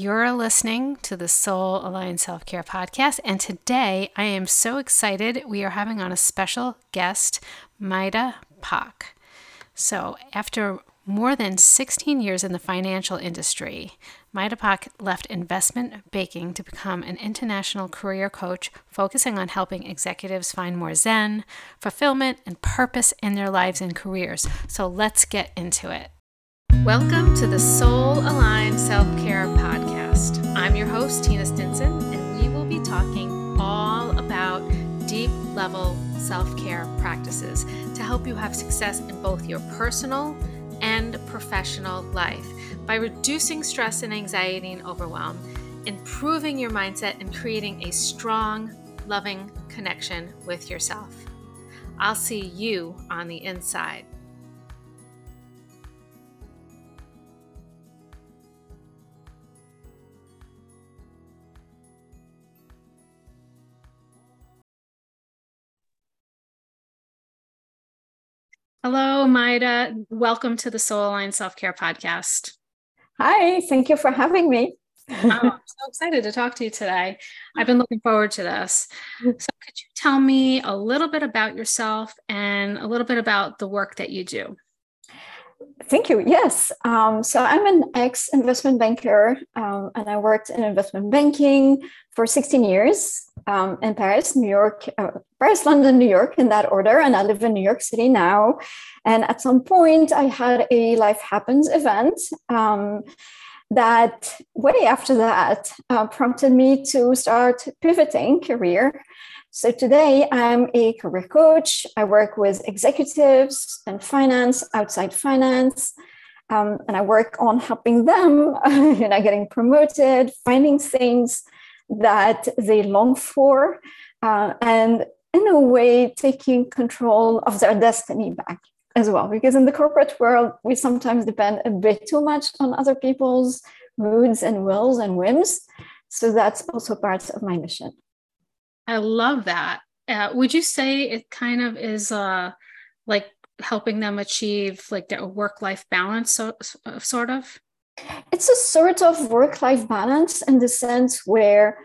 You're listening to the Soul Aligned Self Care Podcast, and today I am so excited. We are having on a special guest, Mayda Poc. So, after more than 16 years in the financial industry, Mayda Poc left investment banking to become an international career coach, focusing on helping executives find more zen, fulfillment, and purpose in their lives and careers. So, let's get into it. Welcome to the Soul Aligned Self Care Podcast. I'm your host, Tina Stinson, and we will be talking all about deep level self care practices to help you have success in both your personal and professional life by reducing stress and anxiety and overwhelm, improving your mindset, and creating a strong, loving connection with yourself. I'll see you on the inside. Hello, Mayda. Welcome to the Soul Aligned Self Care Podcast. Hi, thank you for having me. oh, I'm so excited to talk to you today. I've been looking forward to this. So, could you tell me a little bit about yourself and a little bit about the work that you do? Thank you. Yes. Um, so I'm an ex investment banker um, and I worked in investment banking for 16 years um, in Paris, New York, uh, Paris, London, New York, in that order. And I live in New York City now. And at some point, I had a Life Happens event um, that, way after that, uh, prompted me to start pivoting career so today I'm a career coach. I work with executives and finance, outside finance, um, and I work on helping them, you know, getting promoted, finding things that they long for, uh, and in a way taking control of their destiny back as well. Because in the corporate world, we sometimes depend a bit too much on other people's moods and wills and whims. So that's also part of my mission. I love that. Uh, would you say it kind of is uh, like helping them achieve like a work life balance, so, sort of? It's a sort of work life balance in the sense where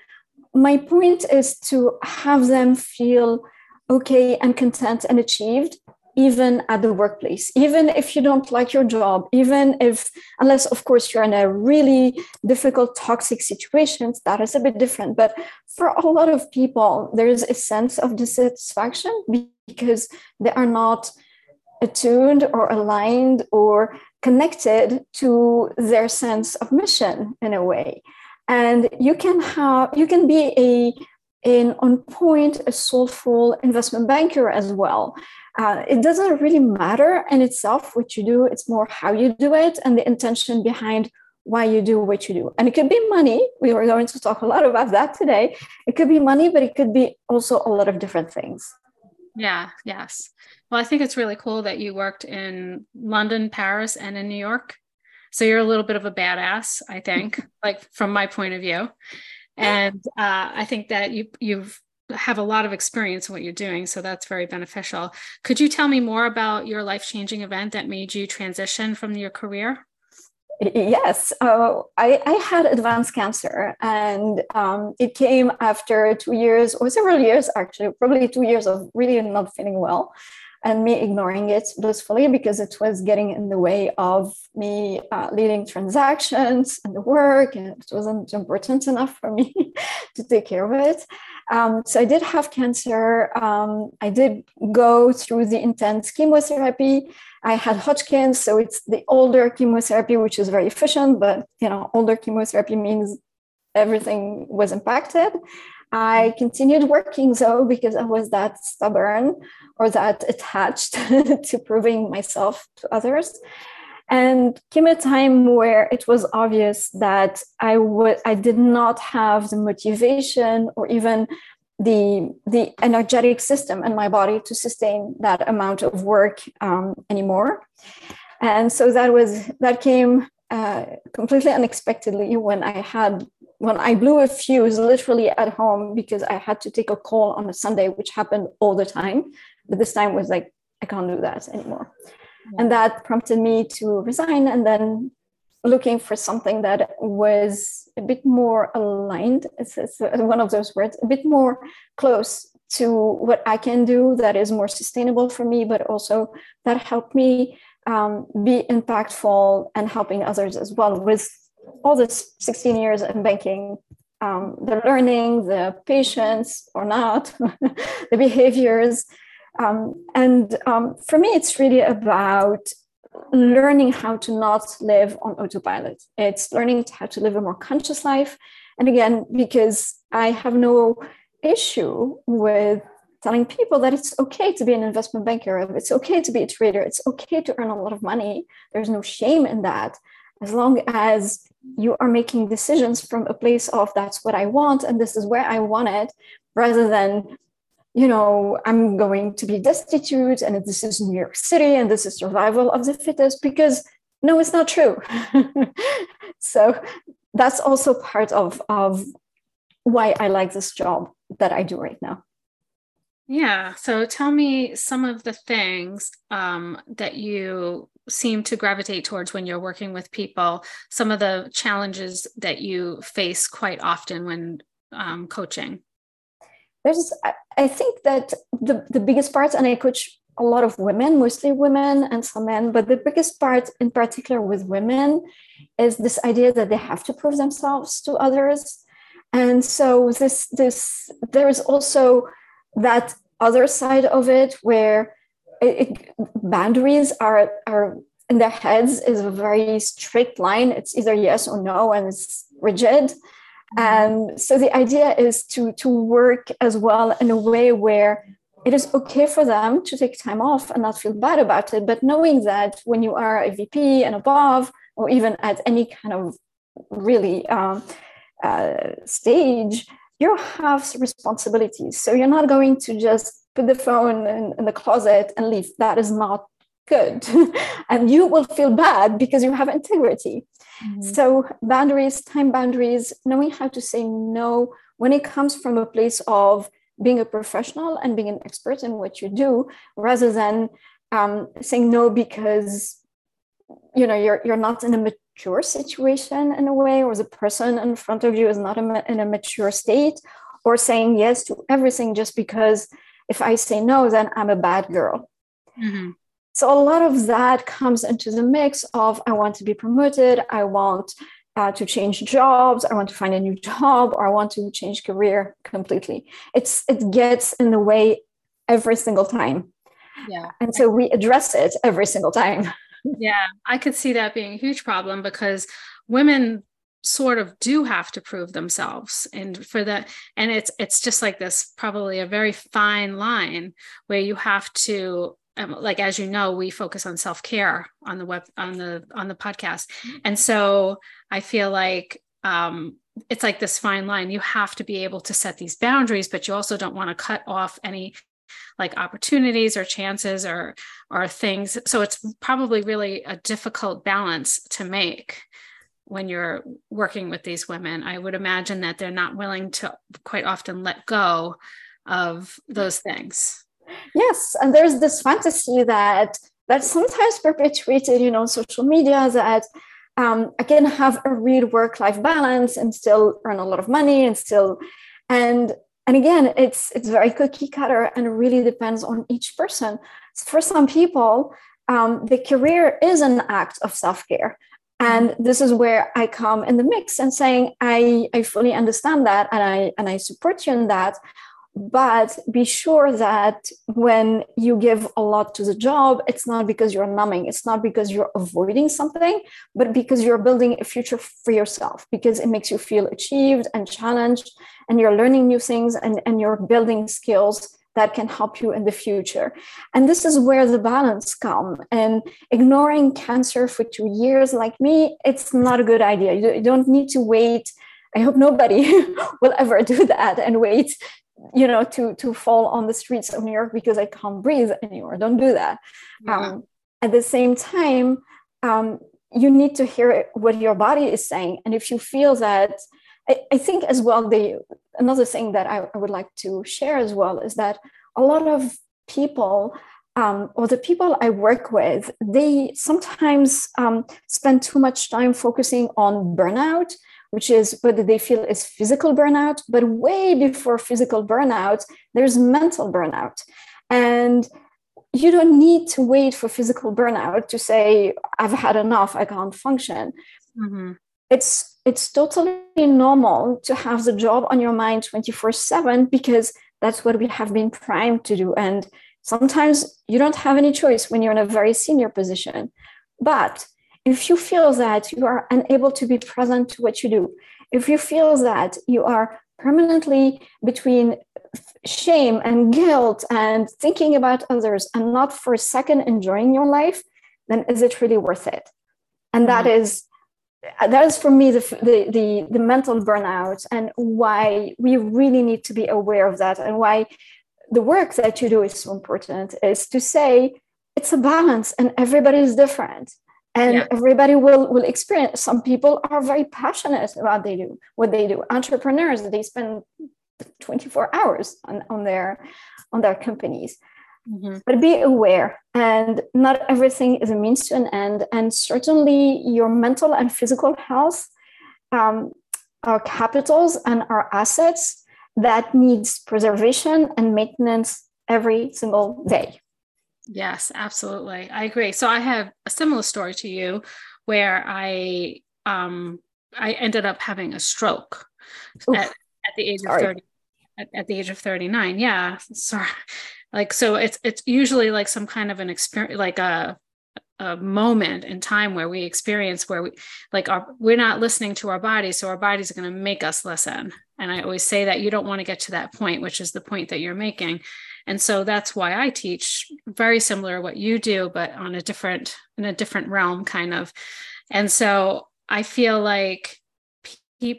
my point is to have them feel okay and content and achieved even at the workplace, even if you don't like your job, even if, unless of course you're in a really difficult, toxic situation, that is a bit different. But for a lot of people, there is a sense of dissatisfaction because they are not attuned or aligned or connected to their sense of mission in a way. And you can have, you can be a, an on point, a soulful investment banker as well uh, it doesn't really matter in itself what you do it's more how you do it and the intention behind why you do what you do. And it could be money we were going to talk a lot about that today. It could be money but it could be also a lot of different things. Yeah yes. Well i think it's really cool that you worked in london paris and in new york. So you're a little bit of a badass i think like from my point of view. And uh, i think that you you've have a lot of experience in what you're doing, so that's very beneficial. Could you tell me more about your life changing event that made you transition from your career? Yes, uh, I, I, had advanced cancer, and um, it came after two years or several years, actually, probably two years of really not feeling well and me ignoring it blissfully because it was getting in the way of me uh, leading transactions and the work, and it wasn't important enough for me to take care of it. Um, so I did have cancer. Um, I did go through the intense chemotherapy. I had Hodgkin's, so it's the older chemotherapy, which is very efficient, but you know, older chemotherapy means everything was impacted. I continued working though because I was that stubborn or that attached to proving myself to others. And came a time where it was obvious that I would I did not have the motivation or even the the energetic system in my body to sustain that amount of work um, anymore. And so that was that came uh, completely unexpectedly when I had when I blew a fuse literally at home because I had to take a call on a Sunday, which happened all the time. But this time was like, I can't do that anymore. And that prompted me to resign and then looking for something that was a bit more aligned. It's, it's one of those words, a bit more close to what I can do that is more sustainable for me, but also that helped me um, be impactful and helping others as well with all this 16 years in banking um, the learning the patience or not the behaviors. Um, and um, for me it's really about learning how to not live on autopilot. It's learning how to live a more conscious life. And again because i have no issue with telling people that it's okay to be an investment banker, it's okay to be a trader, it's okay to earn a lot of money. There's no shame in that, as long as you are making decisions from a place of that's what I want and this is where I want it, rather than, you know, I'm going to be destitute and this is New York City and this is survival of the fittest, because no, it's not true. so that's also part of, of why I like this job that I do right now. Yeah. So tell me some of the things um, that you seem to gravitate towards when you're working with people, some of the challenges that you face quite often when um, coaching. There's, I think that the, the biggest part, and I coach a lot of women, mostly women and some men, but the biggest part in particular with women is this idea that they have to prove themselves to others. And so this, this, there is also that other side of it where it, it, boundaries are are in their heads is a very strict line. It's either yes or no and it's rigid. And so the idea is to to work as well in a way where it is okay for them to take time off and not feel bad about it but knowing that when you are a vp and above or even at any kind of really um, uh, stage you have responsibilities. So you're not going to just put the phone in, in the closet and leave. That is not good. and you will feel bad because you have integrity. Mm-hmm. So boundaries, time boundaries, knowing how to say no when it comes from a place of being a professional and being an expert in what you do, rather than um, saying no because you know you're you're not in a mature situation in a way, or the person in front of you is not in a mature state, or saying yes to everything just because if I say no, then I'm a bad girl. Mm-hmm. So a lot of that comes into the mix of I want to be promoted, I want uh, to change jobs, I want to find a new job, or I want to change career completely. It's it gets in the way every single time. Yeah. And so we address it every single time. yeah, I could see that being a huge problem because women sort of do have to prove themselves and for that and it's it's just like this probably a very fine line where you have to um, like as you know we focus on self-care on the web on the on the podcast. And so i feel like um it's like this fine line. You have to be able to set these boundaries but you also don't want to cut off any like opportunities or chances or or things. So it's probably really a difficult balance to make when you're working with these women. I would imagine that they're not willing to quite often let go of those things. Yes and there's this fantasy that that's sometimes perpetuated you know social media that um, i can have a real work-life balance and still earn a lot of money and still and and again it's it's very cookie cutter and really depends on each person. For some people um, the career is an act of self-care. And this is where i come in the mix and saying i i fully understand that and i and i support you in that but be sure that when you give a lot to the job it's not because you're numbing it's not because you're avoiding something but because you're building a future for yourself because it makes you feel achieved and challenged and you're learning new things and, and you're building skills that can help you in the future. And this is where the balance come. And ignoring cancer for two years like me it's not a good idea. You don't need to wait. I hope nobody will ever do that and wait you know to to fall on the streets of new york because i can't breathe anymore. Don't do that. Yeah. um, at the same time um, you need to hear what your body is saying. And if you feel that i, I think as well the another thing that I, I would like to share as well is that a lot of people um, or the people I work with, they sometimes um, spend too much time focusing on burnout, which is what they feel is physical burnout. But way before physical burnout, there's mental burnout. And you don't need to wait for physical burnout to say, I've had enough, I can't function. Mm-hmm. It's it's totally normal to have the job on your mind 24-7 because that's what we have been primed to do. And Sometimes you don't have any choice when you're in a very senior position. But if you feel that you are unable to be present to what you do, if you feel that you are permanently between shame and guilt and thinking about others and not for a second enjoying your life, then is it really worth it? And that mm-hmm. is that is for me the, the, the the mental burnout and why we really need to be aware of that and why the work that you do is so important is to say it's a balance and everybody is different and yeah. everybody will will experience some people are very passionate about they do what they do entrepreneurs they spend 24 hours on, on their on their companies mm-hmm. but be aware and not everything is a means to an end and certainly your mental and physical health um, are capitals and are assets that needs preservation and maintenance every single day. Yes, absolutely. I agree. So I have a similar story to you where I um I ended up having a stroke at, at, the age Sorry. of 30 at, at, the age of 39. Yeah. Sorry. Like so it's it's usually like some kind of an experience like a a moment in time where we experience where we like our we're not listening to our bodies so our bodies are going to make us listen and i always say that you don't want to get to that point which is the point that you're making and so that's why i teach very similar what you do but on a different in a different realm kind of. And so i feel like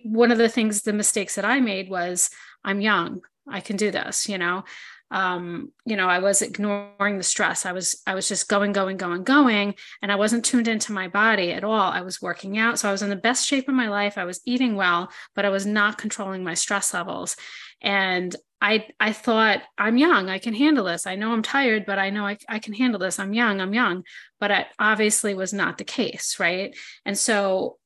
one of the things the mistakes that i made was i'm young. I can do this you know um, you know, I was ignoring the stress. I was, I was just going, going, going, going, and I wasn't tuned into my body at all. I was working out. So I was in the best shape of my life. I was eating well, but I was not controlling my stress levels. And I, I thought I'm young. I can handle this. I know I'm tired, but I know I, I can handle this. I'm young. I'm young. But it obviously was not the case. Right. And so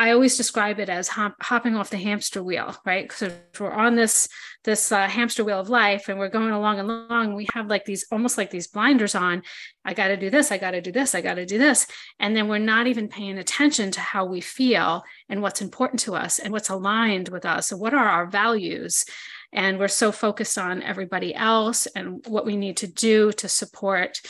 I always describe it as hop, hopping off the hamster wheel, right? Because we're on this this uh, hamster wheel of life, and we're going along and along. We have like these almost like these blinders on. I got to do this. I got to do this. I got to do this, and then we're not even paying attention to how we feel and what's important to us and what's aligned with us. So, what are our values? And we're so focused on everybody else and what we need to do to support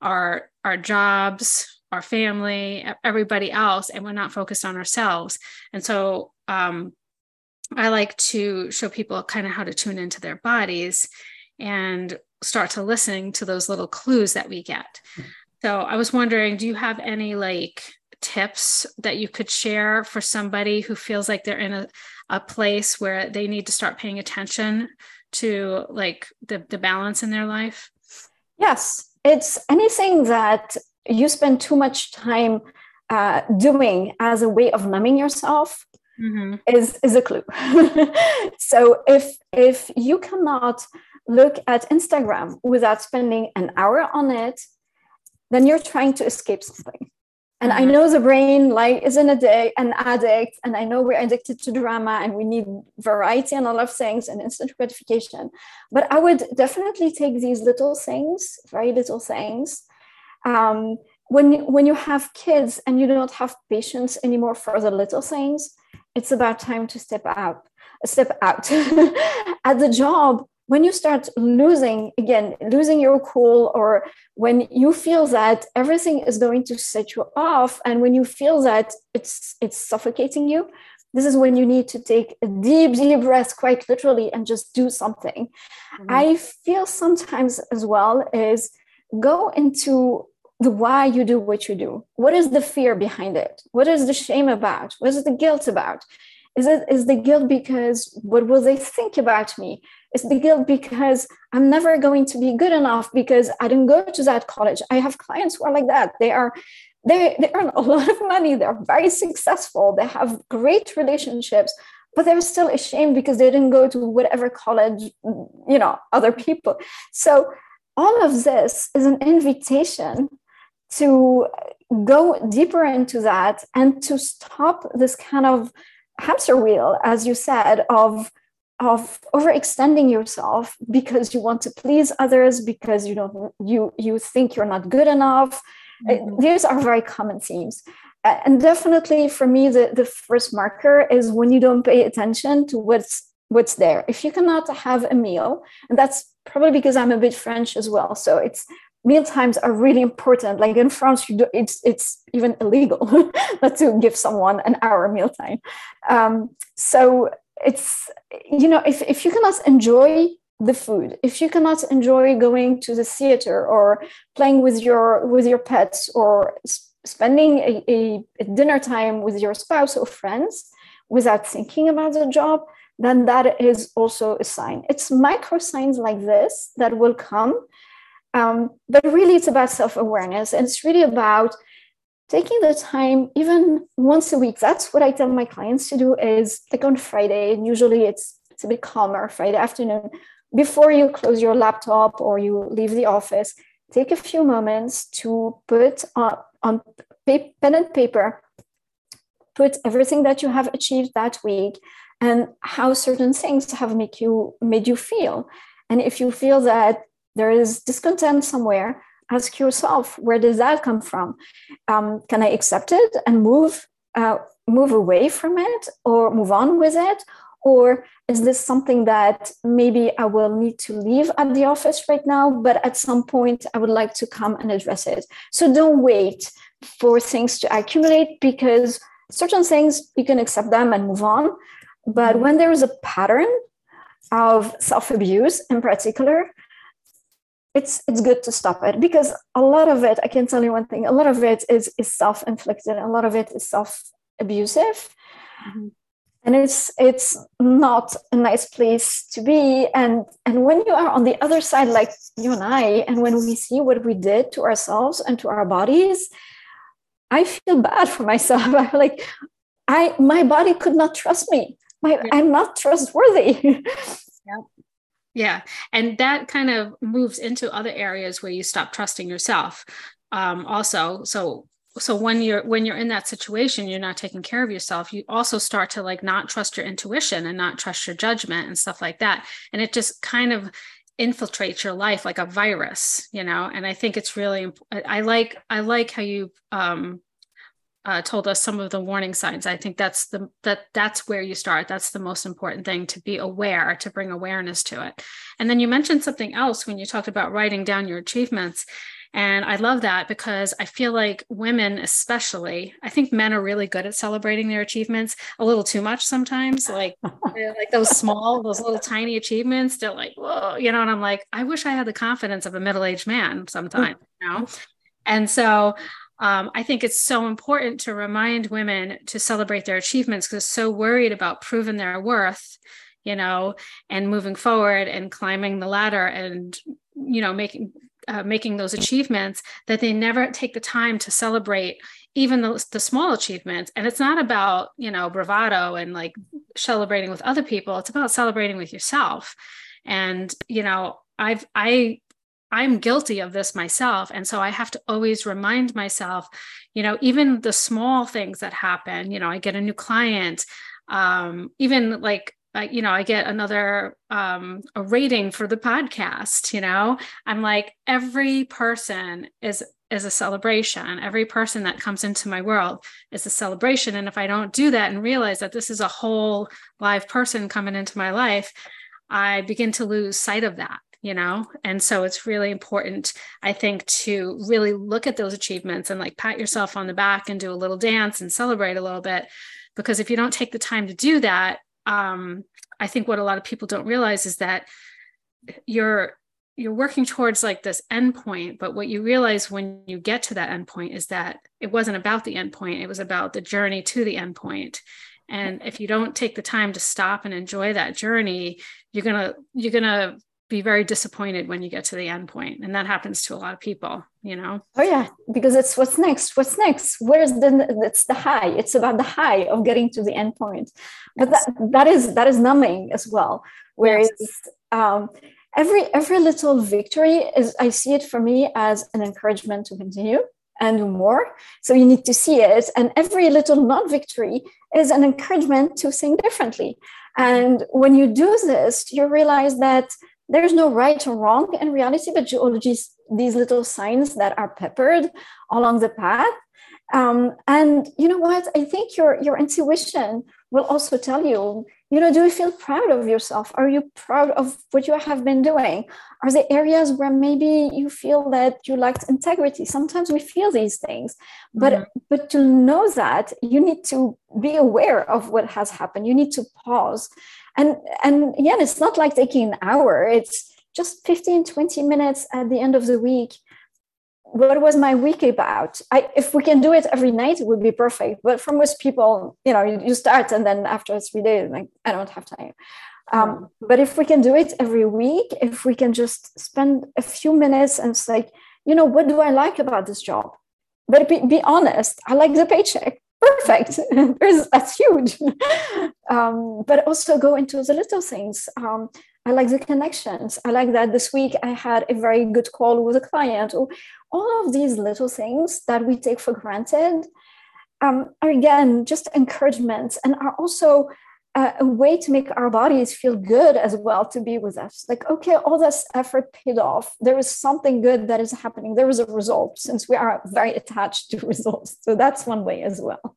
our our jobs our family, everybody else, and we're not focused on ourselves. And so um, I like to show people kind of how to tune into their bodies and start to listen to those little clues that we get. So I was wondering, do you have any like tips that you could share for somebody who feels like they're in a, a place where they need to start paying attention to like the, the balance in their life? Yes, it's anything that you spend too much time uh, doing as a way of numbing yourself mm-hmm. is is a clue. so if if you cannot look at Instagram without spending an hour on it, then you're trying to escape something. And mm-hmm. I know the brain like is an addict, an addict, and I know we're addicted to drama and we need variety and all of things and instant gratification. But I would definitely take these little things, very little things, um, when when you have kids and you don't have patience anymore for the little things, it's about time to step out. Step out at the job when you start losing again losing your cool or when you feel that everything is going to set you off and when you feel that it's it's suffocating you this is when you need to take a deep deep breath quite literally and just do something mm-hmm. i feel sometimes as well is go into the why you do what you do. What is the fear behind it? What is the shame about? What is the guilt about? Is it is the guilt because what will they think about me? Is the guilt because I'm never going to be good enough because I didn't go to that college? I have clients who are like that. They are they, they earn a lot of money, they're very successful, they have great relationships, but they're still ashamed because they didn't go to whatever college, you know, other people. So all of this is an invitation to go deeper into that and to stop this kind of hamster wheel, as you said, of of overextending yourself because you want to please others because you don't you you think you're not good enough. Mm-hmm. these are very common themes. And definitely for me the, the first marker is when you don't pay attention to what's what's there. If you cannot have a meal and that's probably because i'm a bit french as well so it's meal times are really important. Like in france you do, it's it's even illegal not to give someone an hour meal time. Um, so it's you know if, if you cannot enjoy the food if you cannot enjoy going to the theater or playing with your with your pets or spending a, a, a dinner time with your spouse or friends without thinking about the job then that is also a sign. It's micro signs like this that will come um, but really it's about self-awareness and it's really about taking the time even once a week. That's what i tell my clients to do is like on friday and usually it's it's a bit calmer friday afternoon before you close your laptop or you leave the office take a few moments to put on, on pen and paper put everything that you have achieved that week and how certain things have make you made you feel. And if you feel that there is discontent somewhere. Ask yourself where does that come from? Um, can i accept it and move uh, move away from it or move on with it? Or is this something that maybe i will need to leave at the office right now but at some point i would like to come and address it? So don't wait for things to accumulate because certain things you can accept them and move on. But mm-hmm. when there is a pattern of self-abuse in particular it's it's good to stop it because a lot of it i can tell you one thing a lot of it is is self-inflicted a lot of it is self-abusive. Mm-hmm. and it's it's not a nice place to be. And and when you are on the other side like you and i and when we see what we did to ourselves and to our bodies i feel bad for myself. I'm like i my body could not trust me. My, i'm not trustworthy. Yeah yeah. And that kind of moves into other areas where you stop trusting yourself. Um, also, so so when you're when you're in that situation you're not taking care of yourself you also start to like not trust your intuition and not trust your judgment and stuff like that and it just kind of infiltrates your life like a virus you know and i think it's really i like i like how you um uh, told us some of the warning signs. I think that's the that that's where you start. That's the most important thing to be aware, to bring awareness to it. And then you mentioned something else when you talked about writing down your achievements. And I love that because I feel like women, especially, I think men are really good at celebrating their achievements a little too much sometimes. Like, like those small, those little tiny achievements, they're like, whoa, you know, and I'm like, I wish I had the confidence of a middle aged man sometimes, you know? And so um, I think it's so important to remind women to celebrate their achievements because so worried about proving their worth, you know, and moving forward and climbing the ladder and, you know, making uh, making those achievements that they never take the time to celebrate even the, the small achievements. And it's not about you know bravado and like celebrating with other people. It's about celebrating with yourself. And you know i've i I'm guilty of this myself. And so I have to always remind myself, you know, even the small things that happen, you know, I get a new client, um, even like, uh, you know, I get another um, a rating for the podcast. You know, I'm like every person is is a celebration. Every person that comes into my world is a celebration. And if I don't do that and realize that this is a whole live person coming into my life, I begin to lose sight of that you know? And so it's really important i think to really look at those achievements and like pat yourself on the back and do a little dance and celebrate a little bit. Because if you don't take the time to do that um, i think what a lot of people don't realize is that you're you're working towards like this endpoint but what you realize when you get to that endpoint is that it wasn't about the endpoint it was about the journey to the endpoint and if you don't take the time to stop and enjoy that journey you're gonna you're gonna be very disappointed when you get to the end point and that happens to a lot of people you know oh yeah because it's what's next what's next where's the it's the high it's about the high of getting to the end point but yes. that, that is that is numbing as well whereas yes. um every every little victory is i see it for me as an encouragement to continue and do more so you need to see it and every little non-victory is an encouragement to think differently and when you do this you realize that there's no right or wrong in reality but geology these little signs that are peppered along the path. Um, and you know what? I think your your intuition will also tell you you know do you feel proud of yourself? Are you proud of what you have been doing? Are there areas where maybe you feel that you lacked integrity? Sometimes we feel these things but mm-hmm. but to know that you need to be aware of what has happened. You need to pause and and again it's not like taking an hour. It's just 15 20 minutes at the end of the week. What was my week about? I, if we can do it every night it would be perfect. But for most people you know you, you start and then after three days like i don't have time. Um, but if we can do it every week if we can just spend a few minutes and say you know what do i like about this job? But be, be honest i like the paycheck perfect that's huge um, but also go into the little things um, I like the connections. I like that this week I had a very good call with a client. All of these little things that we take for granted um, are again just encouragements and are also a, way to make our bodies feel good as well to be with us. Like, okay, all this effort paid off. There is something good that is happening. There is a result since we are very attached to results. So that's one way as well.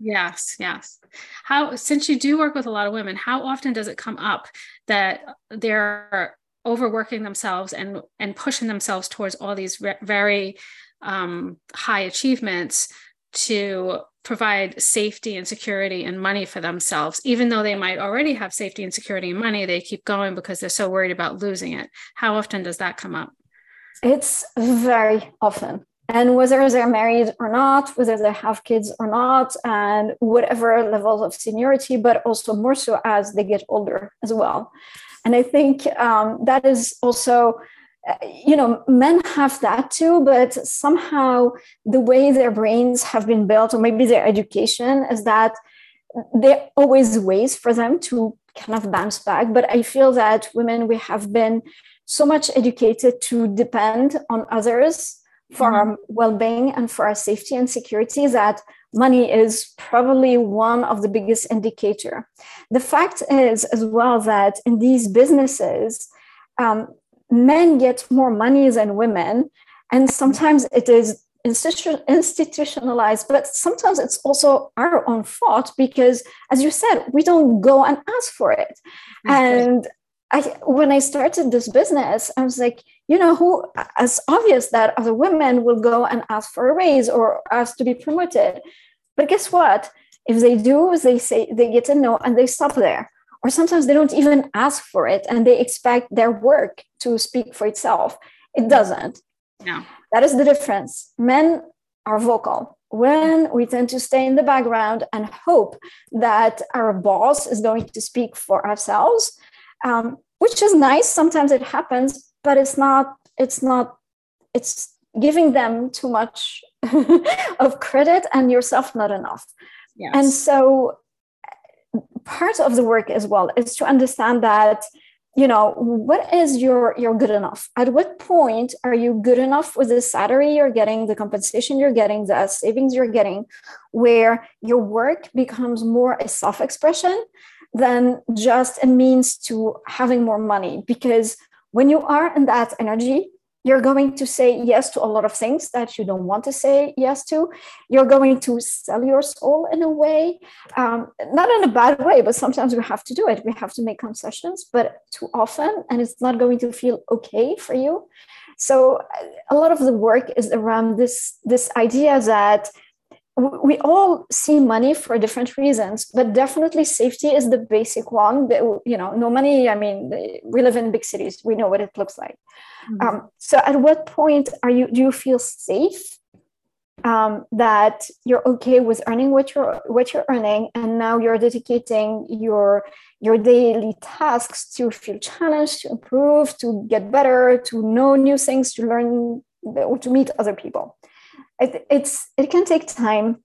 Yes, yes. How since you do work with a lot of women, how often does it come up that they're overworking themselves and and pushing themselves towards all these re- very um, high achievements to provide safety and security and money for themselves. Even though they might already have safety and security and money they keep going because they're so worried about losing it. How often does that come up? It's very often. And whether they're married or not, whether they have kids or not, and whatever levels of seniority, but also more so as they get older as well. And I think um, that is also, you know, men have that too, but somehow the way their brains have been built, or maybe their education, is that there are always ways for them to kind of bounce back. But I feel that women, we have been so much educated to depend on others for mm-hmm. our well-being and for our safety and security that money is probably one of the biggest indicator the fact is as well that in these businesses um, men get more money than women and sometimes it is institutionalized but sometimes it's also our own fault because as you said we don't go and ask for it and I, when I started this business, I was like, you know, who, as obvious that other women will go and ask for a raise or ask to be promoted. But guess what? If they do, they say they get a no and they stop there. Or sometimes they don't even ask for it and they expect their work to speak for itself. It doesn't. No. That is the difference. Men are vocal. When we tend to stay in the background and hope that our boss is going to speak for ourselves, um, which is nice. Sometimes it happens, but it's not. It's not. It's giving them too much of credit and yourself not enough. Yes. And so, part of the work as well is to understand that you know what is your your good enough at what point are you good enough with the salary you're getting the compensation you're getting the savings you're getting where your work becomes more a self-expression than just a means to having more money. Because when you are in that energy, you're going to say yes to a lot of things that you don't want to say yes to. You're going to sell your soul in a way, um, not in a bad way, but sometimes we have to do it. We have to make concessions, but too often, and it's not going to feel okay for you. So a lot of the work is around this this idea that we all see money for different reasons but definitely safety is the basic one you know no money i mean we live in big cities we know what it looks like mm-hmm. um, so at what point are you do you feel safe um, that you're okay with earning what you're what you're earning and now you're dedicating your your daily tasks to feel challenged to improve to get better to know new things to learn to meet other people it, it's it can take time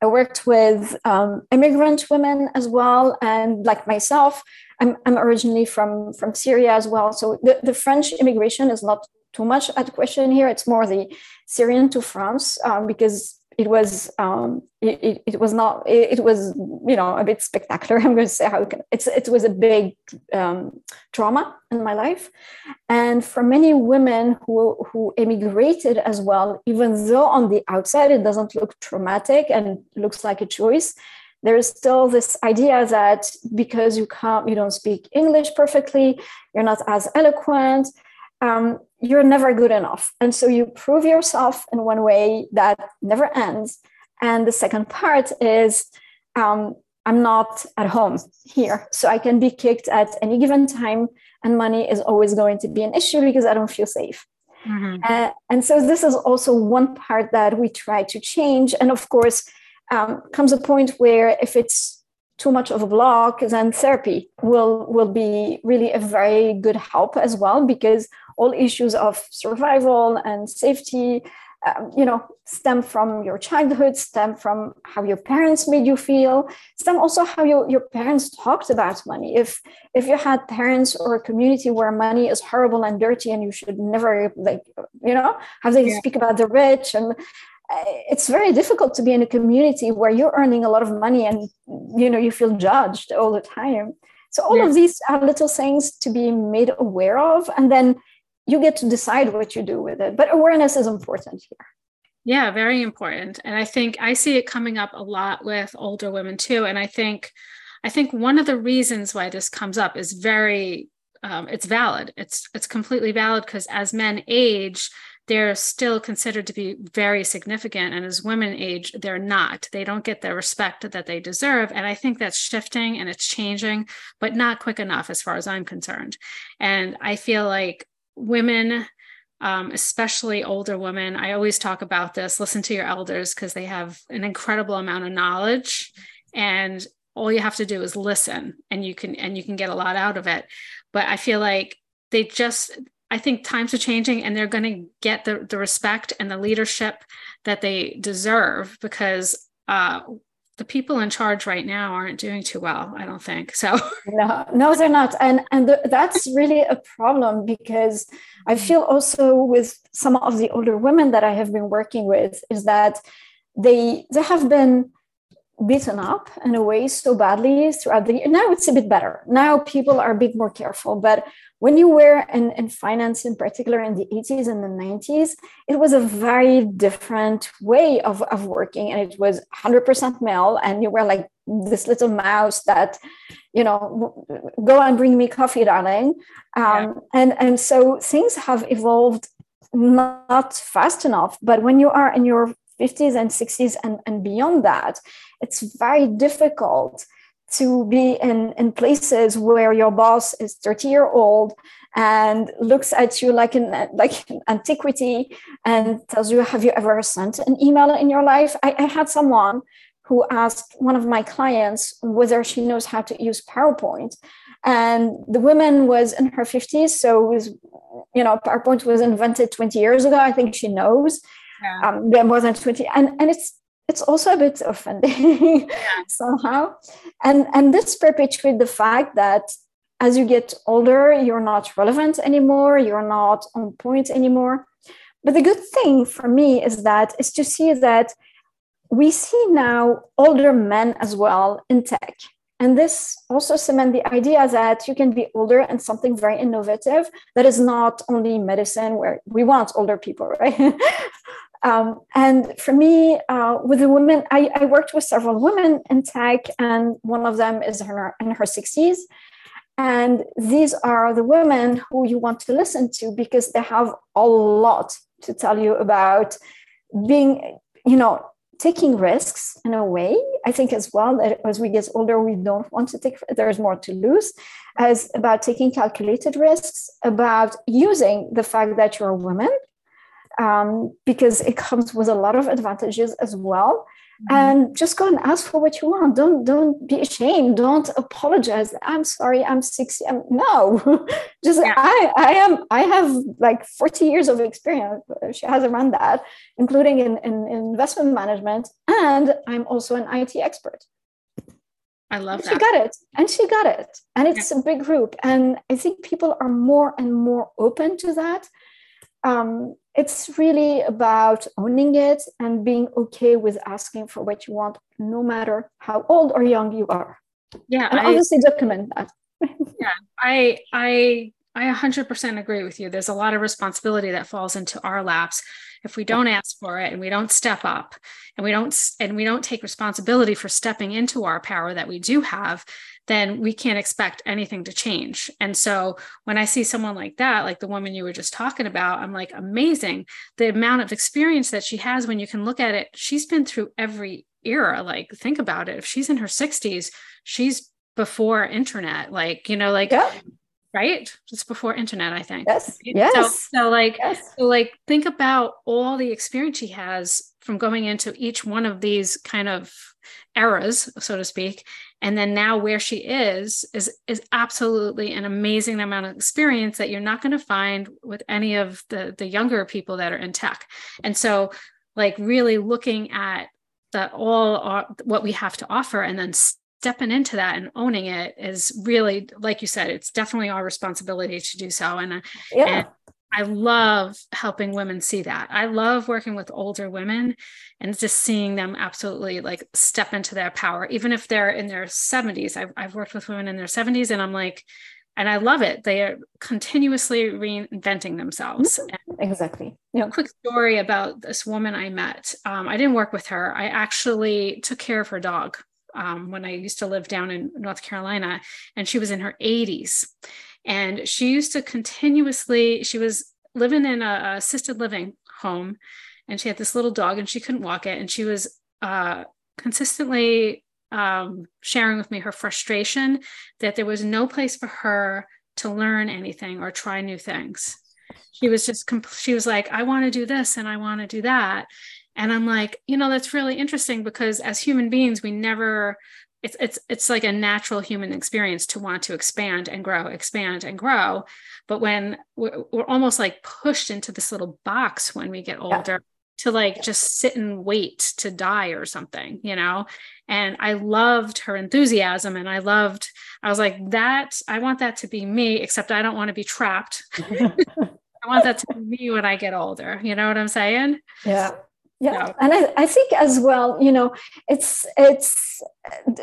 I worked with um, immigrant women as well, and like myself, I'm, I'm originally from from Syria as well. So the, the French immigration is not too much at question here. It's more the Syrian to France um, because it was um, it, it, was not it, it, was you know a bit spectacular i'm going to say how it, can, it's it was a big um, trauma in my life. And for many women who who emigrated as well even though on the outside it doesn't look traumatic and looks like a choice there is still this idea that because you can't you don't speak english perfectly you're not as eloquent um, you're never good enough. And so you prove yourself in one way that never ends. And the second part is um, I'm not at home here. So I can be kicked at any given time, and money is always going to be an issue because I don't feel safe. Mm-hmm. Uh, and so this is also one part that we try to change. And of course, um, comes a point where if it's too much of a block, then therapy will will be really a very good help as well because all issues of survival and safety um, you know stem from your childhood stem from how your parents made you feel stem also how you, your parents talked about money if if you had parents or a community where money is horrible and dirty and you should never like you know how they yeah. speak about the rich and uh, it's very difficult to be in a community where you're earning a lot of money and you know you feel judged all the time so all yeah. of these are little things to be made aware of and then you get to decide what you do with it. But awareness is important here. Yeah, very important. And I think I see it coming up a lot with older women too. And I think I think one of the reasons why this comes up is very um, it's valid. It's it's completely valid because as men age, they're still considered to be very significant and as women age they're not they don't get the respect that they deserve and i think that's shifting and it's changing but not quick enough as far as i'm concerned and i feel like women, um, especially older women, I always talk about this listen to your elders because they have an incredible amount of knowledge. And all you have to do is listen and you can and you can get a lot out of it. But i feel like they just i think times are changing and they're going to get the, the respect and the leadership that they deserve because uh, the people in charge right now aren't doing too well i don't think so. No no they're not. And and the, that's really a problem because i mm. feel also with some of the older women that i have been working with is that they they have been beaten up in a way so badly throughout the year. Now it's a bit better. Now people are a bit more careful. But when you were in, in finance, in particular in the 80s and the 90s, it was a very different way of, of working. And it was 100% male. And you were like this little mouse that, you know, go and bring me coffee, darling. Um, yeah. and, and so things have evolved not fast enough. But when you are in your 50s and 60s and, and beyond that, it's very difficult to be in, in places where your boss is 30 year old and looks at you like an like an antiquity and tells you have you ever sent an email in your life? I, I had someone who asked one of my clients whether she knows how to use powerpoint. And the woman was in her 50s so was you know powerpoint was invented 20 years ago. I think she knows yeah. um, more than 20 and and it's it's also a bit offending yeah. somehow and and this perpetuates the fact that as you get older you're not relevant anymore you're not on point anymore but the good thing for me is that is to see that we see now older men as well in tech and this also cement the idea that you can be older and something very innovative that is not only medicine where we want older people right Um, and for me, uh, with the women, I, I, worked with several women in tech, and one of them is her, in her 60s. And these are the women who you want to listen to because they have a lot to tell you about being, you know, taking risks in a way. I think as well that as we get older, we don't want to take, there's more to lose, as about taking calculated risks, about using the fact that you're a woman um, because it comes with a lot of advantages as well. Mm-hmm. And just go and ask for what you want. Don't don't be ashamed. Don't apologize. I'm sorry. I'm 60. I'm, no, just yeah. I I am I have like 40 years of experience. She has around that, including in, in, in investment management, and I'm also an IT expert. I love that. She got it. And she got it. And it's yeah. a big group. And I think people are more and more open to that. Um, it's really about owning it and being okay with asking for what you want, no matter how old or young you are. Yeah. And I, obviously document that. yeah. I I I 100% agree with you. There's a lot of responsibility that falls into our laps if we don't ask for it and we don't step up and we don't and we don't take responsibility for stepping into our power that we do have then we can't expect anything to change. And so when i see someone like that like the woman you were just talking about i'm like amazing. The amount of experience that she has when you can look at it she's been through every era. Like think about it. If she's in her 60s she's before internet like you know like right? Just before internet i think. Yes. Yes so, so like yes. so like think about all the experience she has from going into each one of these kind of eras so to speak and then now where she is is is absolutely an amazing amount of experience that you're not going to find with any of the the younger people that are in tech and so like really looking at the all our, what we have to offer and then stepping into that and owning it is really like you said it's definitely our responsibility to do so and, uh, yeah. and i love helping women see that i love working with older women and just seeing them absolutely like step into their power even if they're in their 70s i've, I've worked with women in their 70s and i'm like and I love it. They are continuously reinventing themselves. Mm-hmm. exactly. Yeah. Quick story about this woman I met. Um, I didn't work with her. I actually took care of her dog um, when I used to live down in North Carolina, and she was in her 80s. And she used to continuously, she was living in a, assisted living home, and she had this little dog, and she couldn't walk it. And she was uh, consistently um, sharing with me her frustration that there was no place for her to learn anything or try new things. She was just, she was like, I want to do this and I want to do that. And I'm like, you know, that's really interesting because as human beings, we never it's it's it's like a natural human experience to want to expand and grow, expand and grow. But when we're, we're almost like pushed into this little box when we get older yeah. to like just sit and wait to die or something, you know? And I loved her enthusiasm and I loved, I was like, that, I want that to be me, except I don't want to be trapped. I want that to be me when I get older. You know what I'm saying? Yeah yeah and I, I think as well you know it's it's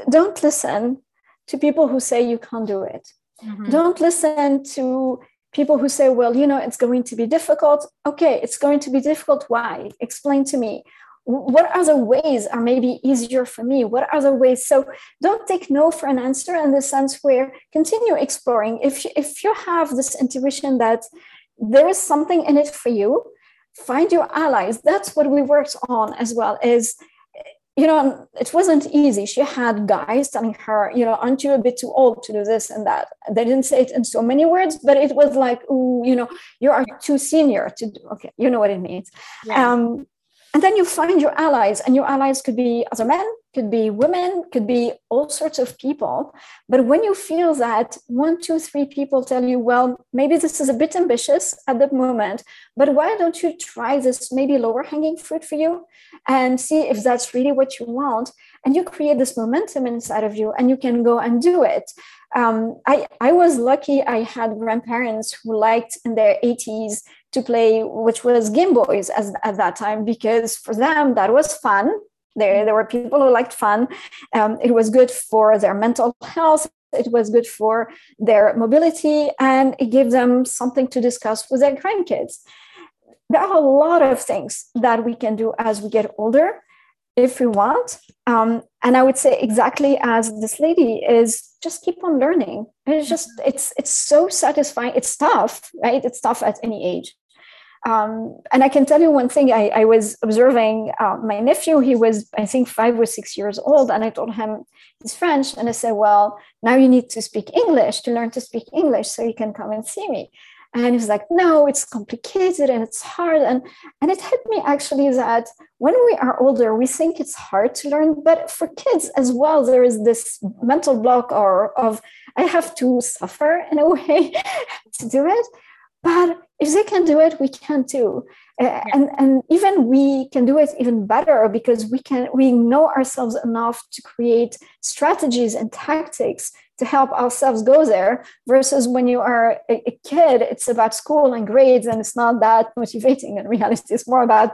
don't listen to people who say you can't do it. Mm-hmm. don't listen to people who say well you know it's going to be difficult. Okay it's going to be difficult. Why? Explain to me. What other ways are maybe easier for me? What other ways? So don't take no for an answer in the sense where continue exploring. If if you have this intuition that there is something in it for you find your allies. That's what we worked on as well is you know it wasn't easy. She had guys telling her you know aren't you a bit too old to do this and that? They didn't say it in so many words but it was like ooh you know you are too senior to do okay you know what it means. Yeah. um and then you find your allies and your allies could be other men could be women could be all sorts of people. But when you feel that one two three people tell you well maybe this is a bit ambitious at the moment but why don't you try this maybe lower hanging fruit for you and see if that's really what you want? And you create this momentum inside of you and you can go and do it. Um, I, I was lucky. I had grandparents who liked in their 80s to play, which was Game Boys as, at that time, because for them that was fun. There, there were people who liked fun. Um, it was good for their mental health. It was good for their mobility, and it gave them something to discuss with their grandkids. There are a lot of things that we can do as we get older if we want. Um, and I would say exactly as this lady is just keep on learning. It's just it's it's so satisfying. It's tough, right? It's tough at any age. Um, and I can tell you one thing. I, I was observing uh, my nephew. He was, I think, five or six years old, and I told him he's French, and I said, "Well, now you need to speak English to learn to speak English, so you can come and see me." and he's like no it's complicated and it's hard and and it hit me actually that when we are older we think it's hard to learn but for kids as well there is this mental block or of i have to suffer in a way to do it but if they can do it we can too yeah. and and even we can do it even better because we can we know ourselves enough to create strategies and tactics to help ourselves go there versus when you are a, a, kid it's about school and grades and it's not that motivating in reality it's more about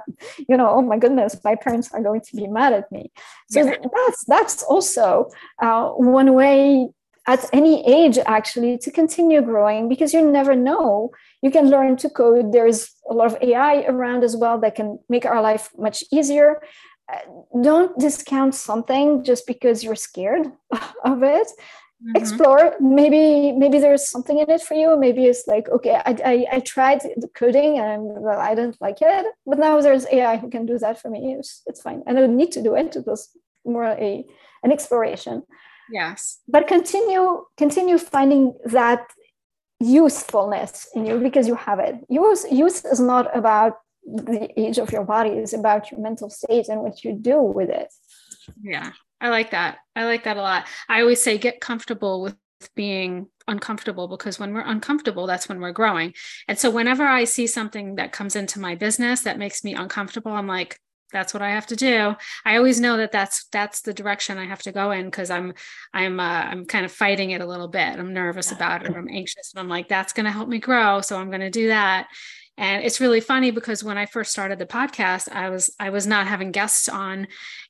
you know oh my goodness my parents are going to be mad at me so yeah. that's that's also uh, one way at any age actually to continue growing because you never know. You can learn to code. There's a lot of ai around as well that can make our life much easier. Uh, don't discount something just because you're scared of it. Mm-hmm. explore. Maybe maybe there's something in it for you. Maybe it's like okay i i, I tried the coding and well, i didn't like it but now there's ai who can do that for me. It's, it's fine. And i don't need to do it. It was more a an exploration yes. But continue continue finding that usefulness in you because you have it. Use use is not about the age of your body it's about your mental state and what you do with it. Yeah i like that. I like that a lot. I always say get comfortable with being uncomfortable because when we're uncomfortable that's when we're growing. And so whenever i see something that comes into my business that makes me uncomfortable i'm like that's what I have to do. I always know that that's that's the direction I have to go in because I'm I'm uh, I'm kind of fighting it a little bit. I'm nervous about it. I'm anxious, and I'm like, that's going to help me grow. So I'm going to do that. And it's really funny because when I first started the podcast, I was I was not having guests on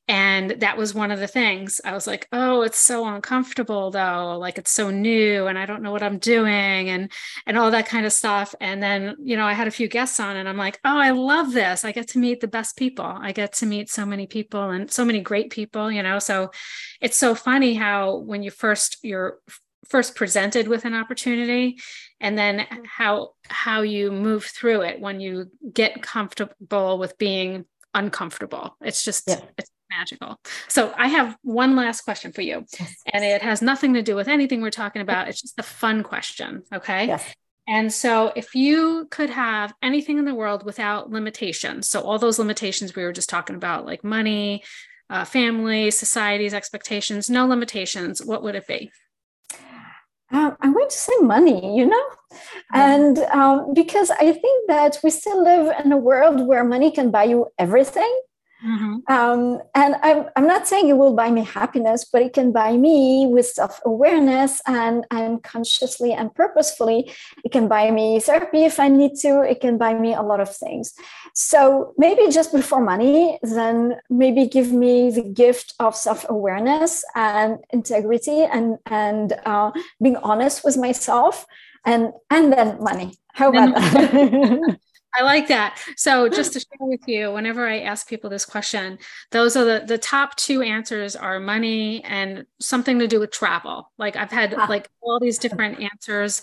and that was one of the things. I was like, "Oh, it's so uncomfortable though. Like it's so new and I don't know what I'm doing and and all that kind of stuff." And then, you know, I had a few guests on and I'm like, "Oh, I love this. I get to meet the best people. I get to meet so many people and so many great people, you know." So it's so funny how when you first you're first presented with an opportunity and then mm-hmm. how how you move through it when you get comfortable with being uncomfortable it's just yeah. it's magical so i have one last question for you yes. and it has nothing to do with anything we're talking about it's just a fun question okay yes. and so if you could have anything in the world without limitations so all those limitations we were just talking about like money uh, family society's expectations no limitations what would it be um, I'm going to say money, you know, and um, because I think that we still live in a world where money can buy you everything. Mm-hmm. Um, and I'm, I'm not saying it will buy me happiness, but it can buy me with self awareness and, and consciously and purposefully. It can buy me therapy if I need to. It can buy me a lot of things. So maybe just before money, then maybe give me the gift of self awareness and integrity and, and uh, being honest with myself and, and then money. How about that? I like that. So just to share with you, whenever I ask people this question, those are the the top two answers are money and something to do with travel. Like I've had ah. like all these different answers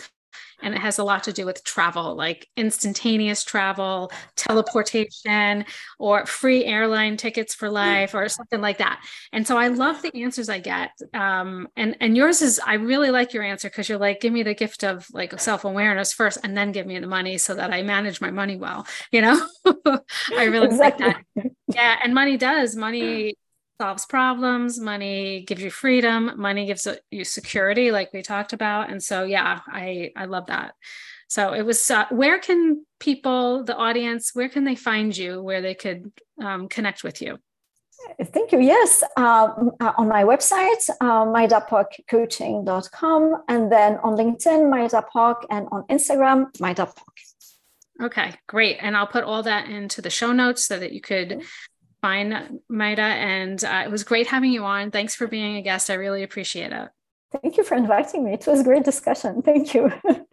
and it has a lot to do with travel like instantaneous travel teleportation or free airline tickets for life or something like that. And so i love the answers i get um, and and yours is i really like your answer because you're like give me the gift of like self-awareness first and then give me the money so that i manage my money well you know? I really exactly. like that. Yeah and money does. Money solves problems money gives you freedom money gives you security like we talked about and so yeah i i love that so it was uh, where can people the audience where can they find you where they could um, connect with you Thank you. Yes, um, uh, on my website, uh, maydapoccoaching.com, and then on LinkedIn, maydapoc, and on Instagram, maydapoc. Okay, great. And I'll put all that into the show notes so that you could fine, Mayda. And uh, it was great having you on. Thanks for being a guest. I really appreciate it. Thank you for inviting me. It was a great discussion. Thank you.